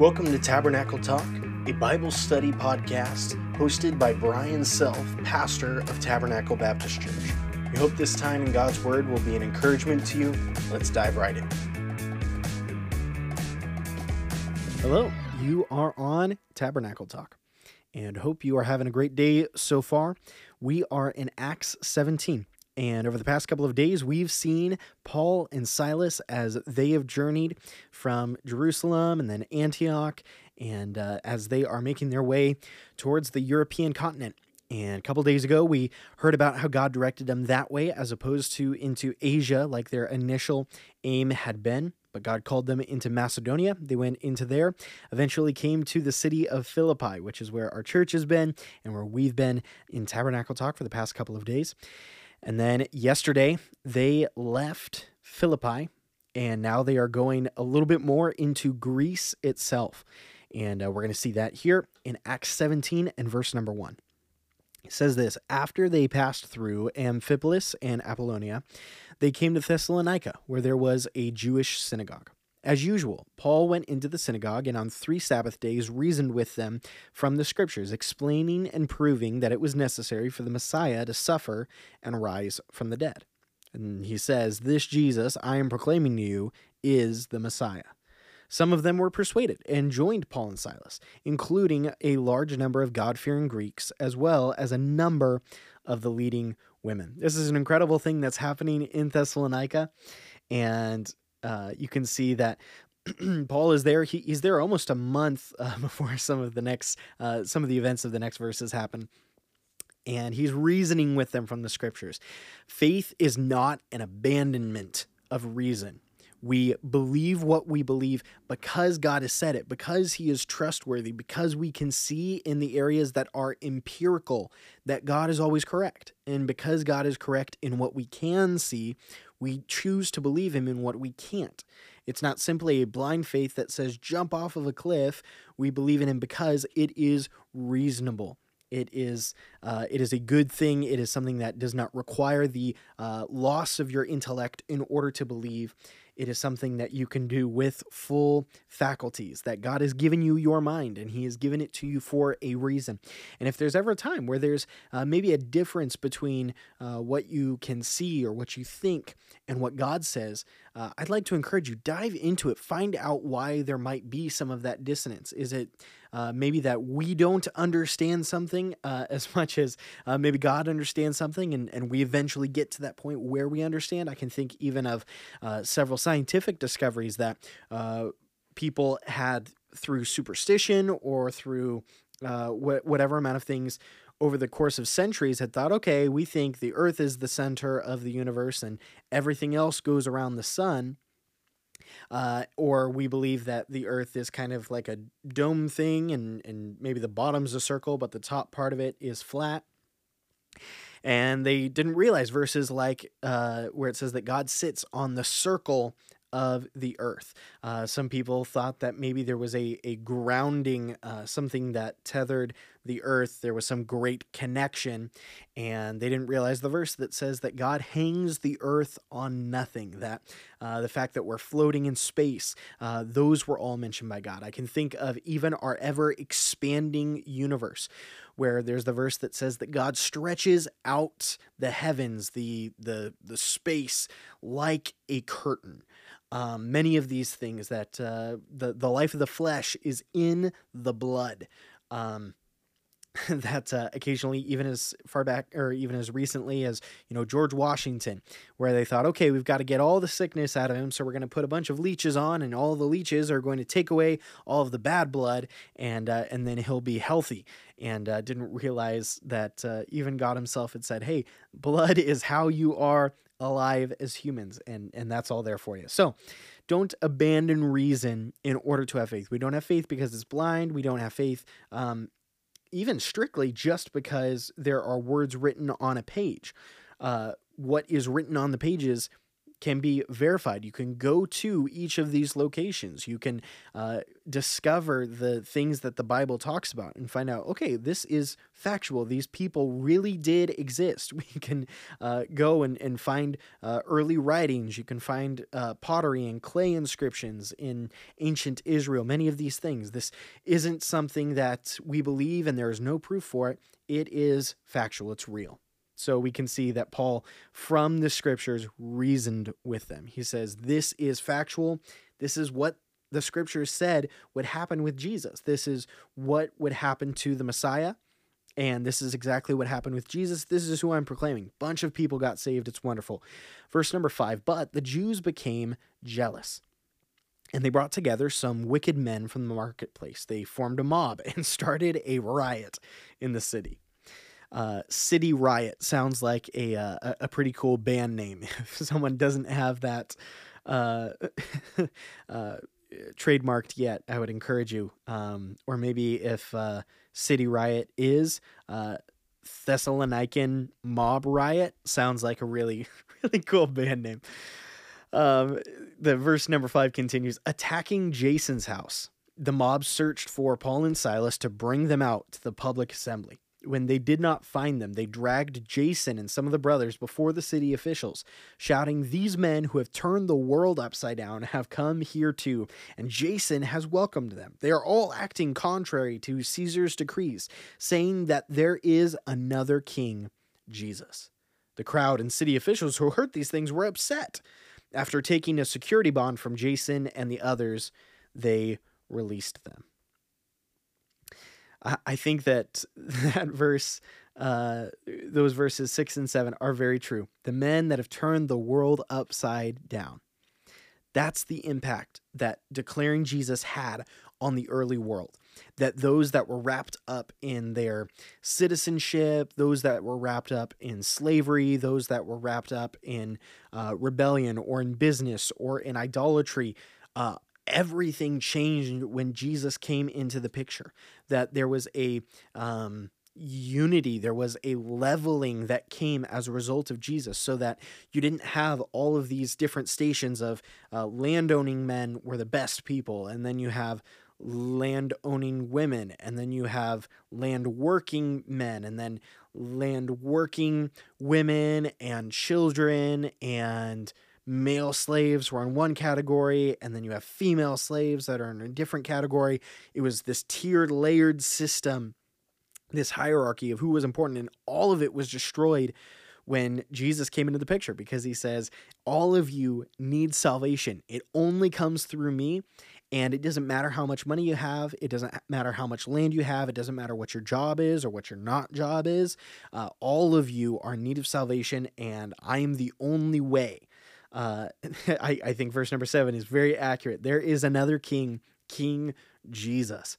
Welcome to Tabernacle Talk, a Bible study podcast hosted by Brian Self, pastor of Tabernacle Baptist Church. We hope this time in God's Word will be an encouragement to you. Let's dive right in. Hello, you are on Tabernacle Talk, and hope you are having a great day so far. We are in Acts 17. And over the past couple of days, we've seen Paul and Silas as they have journeyed from Jerusalem and then Antioch, and uh, as they are making their way towards the European continent. And a couple days ago, we heard about how God directed them that way as opposed to into Asia, like their initial aim had been. But God called them into Macedonia. They went into there, eventually came to the city of Philippi, which is where our church has been and where we've been in Tabernacle Talk for the past couple of days. And then yesterday, they left Philippi, and now they are going a little bit more into Greece itself. And uh, we're going to see that here in Acts 17 and verse number 1. It says this After they passed through Amphipolis and Apollonia, they came to Thessalonica, where there was a Jewish synagogue. As usual, Paul went into the synagogue and on three Sabbath days reasoned with them from the Scriptures, explaining and proving that it was necessary for the Messiah to suffer and rise from the dead. And he says, This Jesus I am proclaiming to you is the Messiah. Some of them were persuaded and joined Paul and Silas, including a large number of God fearing Greeks, as well as a number of the leading women. This is an incredible thing that's happening in Thessalonica. And uh, you can see that Paul is there. He, he's there almost a month uh, before some of the next, uh, some of the events of the next verses happen. And he's reasoning with them from the scriptures. Faith is not an abandonment of reason. We believe what we believe because God has said it, because He is trustworthy, because we can see in the areas that are empirical that God is always correct. And because God is correct in what we can see, we choose to believe him in what we can't. It's not simply a blind faith that says jump off of a cliff. We believe in him because it is reasonable. It is uh, it is a good thing. It is something that does not require the uh, loss of your intellect in order to believe. It is something that you can do with full faculties, that God has given you your mind and He has given it to you for a reason. And if there's ever a time where there's uh, maybe a difference between uh, what you can see or what you think and what God says, uh, I'd like to encourage you dive into it, find out why there might be some of that dissonance. Is it uh, maybe that we don't understand something uh, as much as uh, maybe God understands something, and, and we eventually get to that point where we understand. I can think even of uh, several scientific discoveries that uh, people had through superstition or through uh, wh- whatever amount of things over the course of centuries had thought, okay, we think the earth is the center of the universe and everything else goes around the sun. Uh, or we believe that the earth is kind of like a dome thing and, and maybe the bottom's a circle, but the top part of it is flat. And they didn't realize verses like uh, where it says that God sits on the circle of the earth. Uh, some people thought that maybe there was a, a grounding, uh, something that tethered the earth. There was some great connection, and they didn't realize the verse that says that God hangs the earth on nothing, that uh, the fact that we're floating in space, uh, those were all mentioned by God. I can think of even our ever expanding universe where there's the verse that says that God stretches out the heavens, the the the space like a curtain. Um, many of these things that uh, the the life of the flesh is in the blood. Um, that uh, occasionally, even as far back or even as recently as you know George Washington, where they thought, okay, we've got to get all the sickness out of him, so we're going to put a bunch of leeches on, and all the leeches are going to take away all of the bad blood, and uh, and then he'll be healthy. And uh, didn't realize that uh, even God Himself had said, hey, blood is how you are alive as humans, and and that's all there for you. So don't abandon reason in order to have faith. We don't have faith because it's blind. We don't have faith um, even strictly just because there are words written on a page. Uh, what is written on the pages can be verified. You can go to each of these locations. You can uh, discover the things that the Bible talks about and find out, okay, this is factual. These people really did exist. We can uh, go and, and find uh, early writings. You can find uh, pottery and clay inscriptions in ancient Israel, many of these things. This isn't something that we believe and there is no proof for it. It is factual, it's real. So we can see that Paul, from the scriptures, reasoned with them. He says, This is factual. This is what the scriptures said would happen with Jesus. This is what would happen to the Messiah. And this is exactly what happened with Jesus. This is who I'm proclaiming. Bunch of people got saved. It's wonderful. Verse number five. But the Jews became jealous. And they brought together some wicked men from the marketplace. They formed a mob and started a riot in the city. Uh, City Riot sounds like a, uh, a pretty cool band name. If someone doesn't have that uh, uh, trademarked yet, I would encourage you. Um, or maybe if uh, City Riot is Thessalonican Mob Riot, sounds like a really really cool band name. Um, the verse number five continues attacking Jason's house. The mob searched for Paul and Silas to bring them out to the public assembly. When they did not find them, they dragged Jason and some of the brothers before the city officials, shouting, These men who have turned the world upside down have come here too, and Jason has welcomed them. They are all acting contrary to Caesar's decrees, saying that there is another king, Jesus. The crowd and city officials who heard these things were upset. After taking a security bond from Jason and the others, they released them. I think that that verse, uh, those verses six and seven are very true. The men that have turned the world upside down. That's the impact that declaring Jesus had on the early world. That those that were wrapped up in their citizenship, those that were wrapped up in slavery, those that were wrapped up in uh, rebellion or in business or in idolatry, uh, everything changed when Jesus came into the picture. That there was a um, unity, there was a leveling that came as a result of Jesus, so that you didn't have all of these different stations of uh, landowning men were the best people, and then you have land owning women, and then you have land working men, and then land working women and children and male slaves were in one category, and then you have female slaves that are in a different category. It was this tiered, layered system, this hierarchy of who was important, and all of it was destroyed when Jesus came into the picture because he says, All of you need salvation. It only comes through me. And it doesn't matter how much money you have. It doesn't matter how much land you have. It doesn't matter what your job is or what your not job is. Uh, all of you are in need of salvation, and I am the only way uh, I, I think verse number seven is very accurate. There is another king, King Jesus.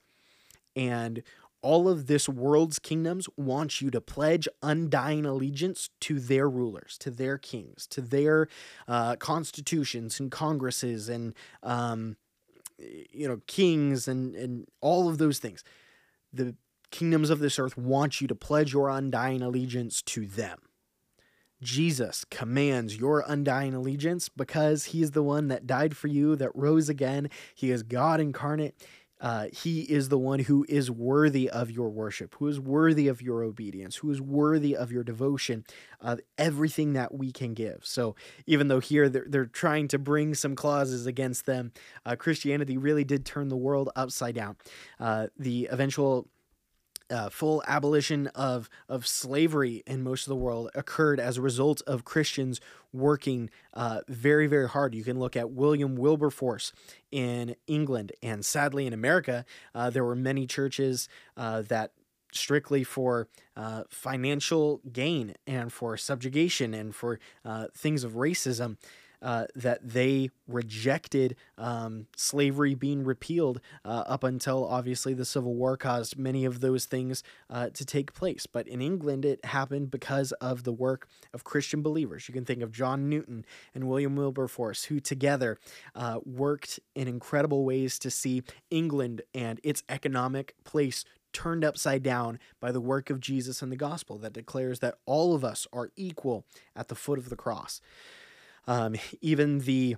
And all of this world's kingdoms want you to pledge undying allegiance to their rulers, to their kings, to their uh, constitutions and congresses and, um, you know, kings and, and all of those things. The kingdoms of this earth want you to pledge your undying allegiance to them. Jesus commands your undying allegiance because he is the one that died for you, that rose again. He is God incarnate. Uh, he is the one who is worthy of your worship, who is worthy of your obedience, who is worthy of your devotion, of everything that we can give. So, even though here they're, they're trying to bring some clauses against them, uh, Christianity really did turn the world upside down. Uh, the eventual uh, full abolition of of slavery in most of the world occurred as a result of Christians working uh, very very hard. You can look at William Wilberforce in England, and sadly in America, uh, there were many churches uh, that strictly for uh, financial gain and for subjugation and for uh, things of racism uh, that they rejected um, slavery being repealed uh, up until obviously the Civil War caused many of those things uh, to take place. But in England, it happened because of the work of Christian believers. You can think of John Newton and William Wilberforce, who together uh, worked in incredible ways to see England and its economic place turned upside down by the work of Jesus and the gospel that declares that all of us are equal at the foot of the cross. Um, even the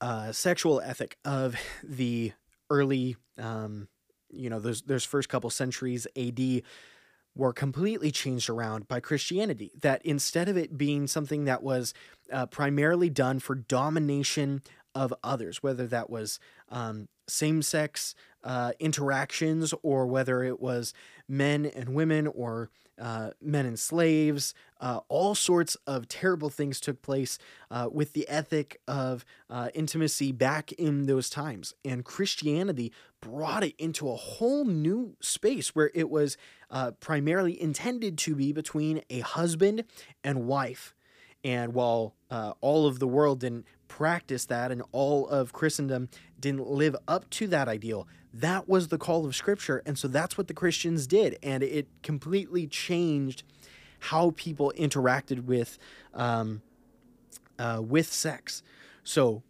uh, sexual ethic of the early, um, you know, those those first couple centuries AD were completely changed around by Christianity. That instead of it being something that was uh, primarily done for domination of others, whether that was um, same sex uh, interactions or whether it was men and women or uh, men and slaves. Uh, all sorts of terrible things took place uh, with the ethic of uh, intimacy back in those times. And Christianity brought it into a whole new space where it was uh, primarily intended to be between a husband and wife. And while all of the world didn't practice that and all of Christendom didn't live up to that ideal, that was the call of Scripture. And so that's what the Christians did. And it completely changed how people interacted with, um, uh, with sex. So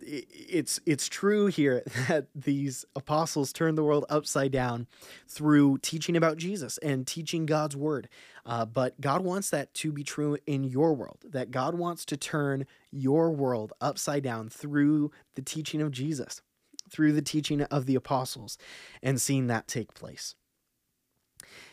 it's it's true here that these apostles turned the world upside down through teaching about Jesus and teaching God's word. Uh, but God wants that to be true in your world. That God wants to turn your world upside down through the teaching of Jesus, through the teaching of the apostles, and seeing that take place.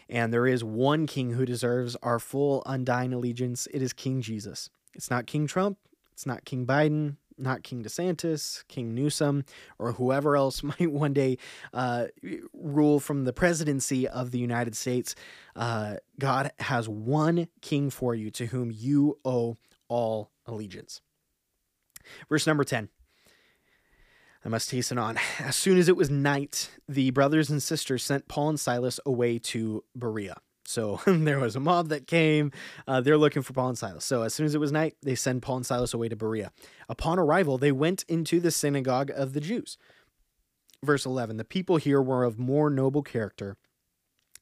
And there is one king who deserves our full undying allegiance. It is King Jesus. It's not King Trump. It's not King Biden not King DeSantis, King Newsom, or whoever else might one day uh, rule from the presidency of the United States. Uh, God has one king for you to whom you owe all allegiance. Verse number 10. I must hasten on. As soon as it was night, the brothers and sisters sent Paul and Silas away to Berea. So there was a mob that came. Uh, they're looking for Paul and Silas. So as soon as it was night, they send Paul and Silas away to Berea. Upon arrival, they went into the synagogue of the Jews. Verse 11 The people here were of more noble character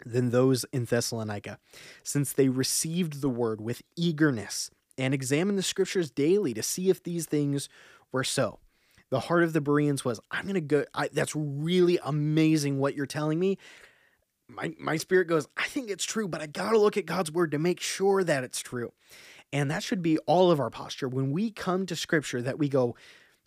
than those in Thessalonica, since they received the word with eagerness and examined the scriptures daily to see if these things were so. The heart of the Bereans was, I'm going to go, I, that's really amazing what you're telling me my my spirit goes, I think it's true, but I got to look at God's word to make sure that it's true. And that should be all of our posture when we come to scripture that we go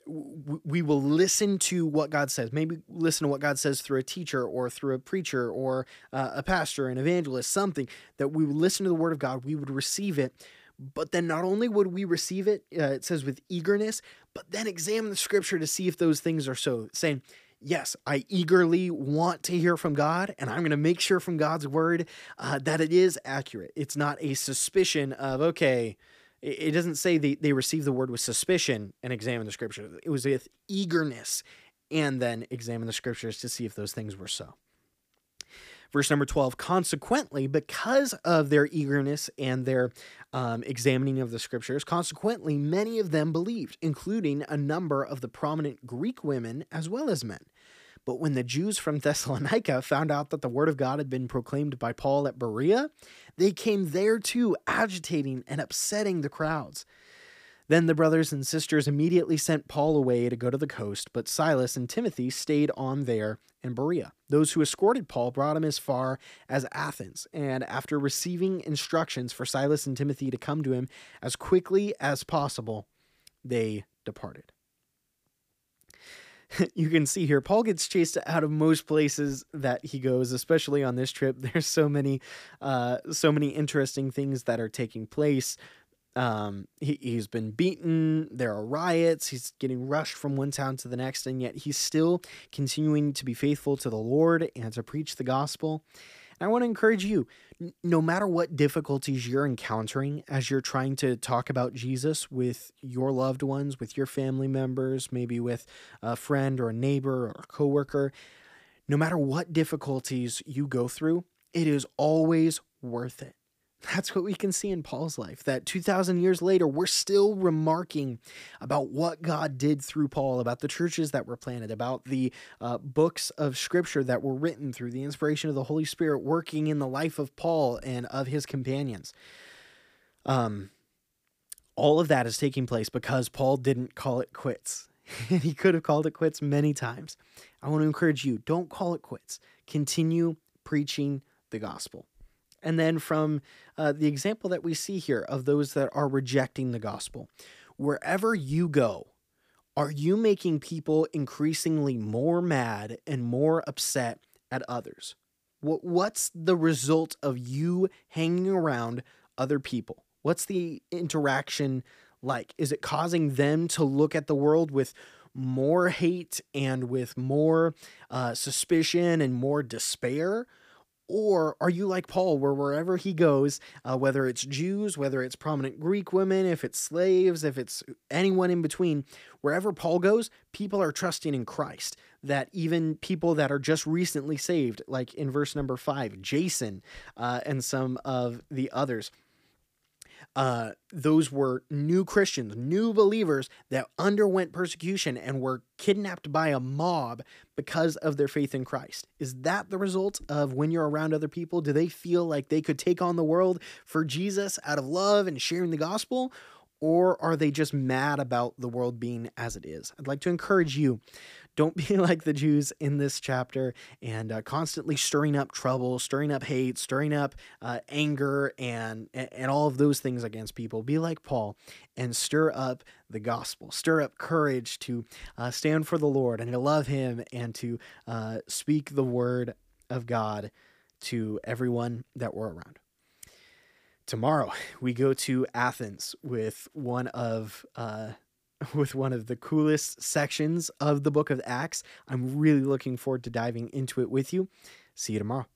we will listen to what God says. Maybe listen to what God says through a teacher or through a preacher or uh, a pastor, an evangelist, something that we would listen to the word of God, we would receive it. But then not only would we receive it, uh, it says with eagerness, but then examine the scripture to see if those things are so. Saying, yes, I eagerly want to hear from God, and I'm going to make sure from God's word uh, that it is accurate. It's not a suspicion of, okay, it doesn't say they, they receive the word with suspicion and examine the scripture. It was with eagerness and then examine the scriptures to see if those things were so. Verse number 12, consequently, because of their eagerness and their um, examining of the scriptures, consequently, many of them believed, including a number of the prominent Greek women as well as men. But when the Jews from Thessalonica found out that the word of God had been proclaimed by Paul at Berea, they came there too, agitating and upsetting the crowds. Then the brothers and sisters immediately sent Paul away to go to the coast, but Silas and Timothy stayed on there in Berea. Those who escorted Paul brought him as far as Athens, and after receiving instructions for Silas and Timothy to come to him as quickly as possible, they departed. you can see here Paul gets chased out of most places that he goes, especially on this trip. There's so many, uh, so many interesting things that are taking place. Um, he, he's been beaten. There are riots. He's getting rushed from one town to the next, and yet he's still continuing to be faithful to the Lord and to preach the gospel. And I want to encourage you no matter what difficulties you're encountering as you're trying to talk about Jesus with your loved ones, with your family members, maybe with a friend or a neighbor or a coworker, no matter what difficulties you go through, it is always worth it. That's what we can see in Paul's life. That 2,000 years later, we're still remarking about what God did through Paul, about the churches that were planted, about the uh, books of scripture that were written through the inspiration of the Holy Spirit working in the life of Paul and of his companions. Um, all of that is taking place because Paul didn't call it quits. And he could have called it quits many times. I want to encourage you don't call it quits. Continue preaching the gospel. And then from uh, the example that we see here of those that are rejecting the gospel, wherever you go, are you making people increasingly more mad and more upset at others? What, what's the result of you hanging around other people? What's the interaction like? Is it causing them to look at the world with more hate and with more uh, suspicion and more despair? Or are you like Paul, where wherever he goes, uh, whether it's Jews, whether it's prominent Greek women, if it's slaves, if it's anyone in between, wherever Paul goes, people are trusting in Christ. That even people that are just recently saved, like in verse number five, Jason uh, and some of the others, uh, those were new Christians, new believers that underwent persecution and were kidnapped by a mob because of their faith in Christ. Is that the result of when you're around other people? Do they feel like they could take on the world for Jesus out of love and sharing the gospel? Or are they just mad about the world being as it is? I'd like to encourage you don't be like the Jews in this chapter and uh, constantly stirring up trouble, stirring up hate, stirring up uh, anger, and and all of those things against people. Be like Paul and stir up the gospel, stir up courage to uh, stand for the Lord and to love Him and to uh, speak the word of God to everyone that we're around tomorrow we go to Athens with one of uh, with one of the coolest sections of the book of Acts. I'm really looking forward to diving into it with you. See you tomorrow.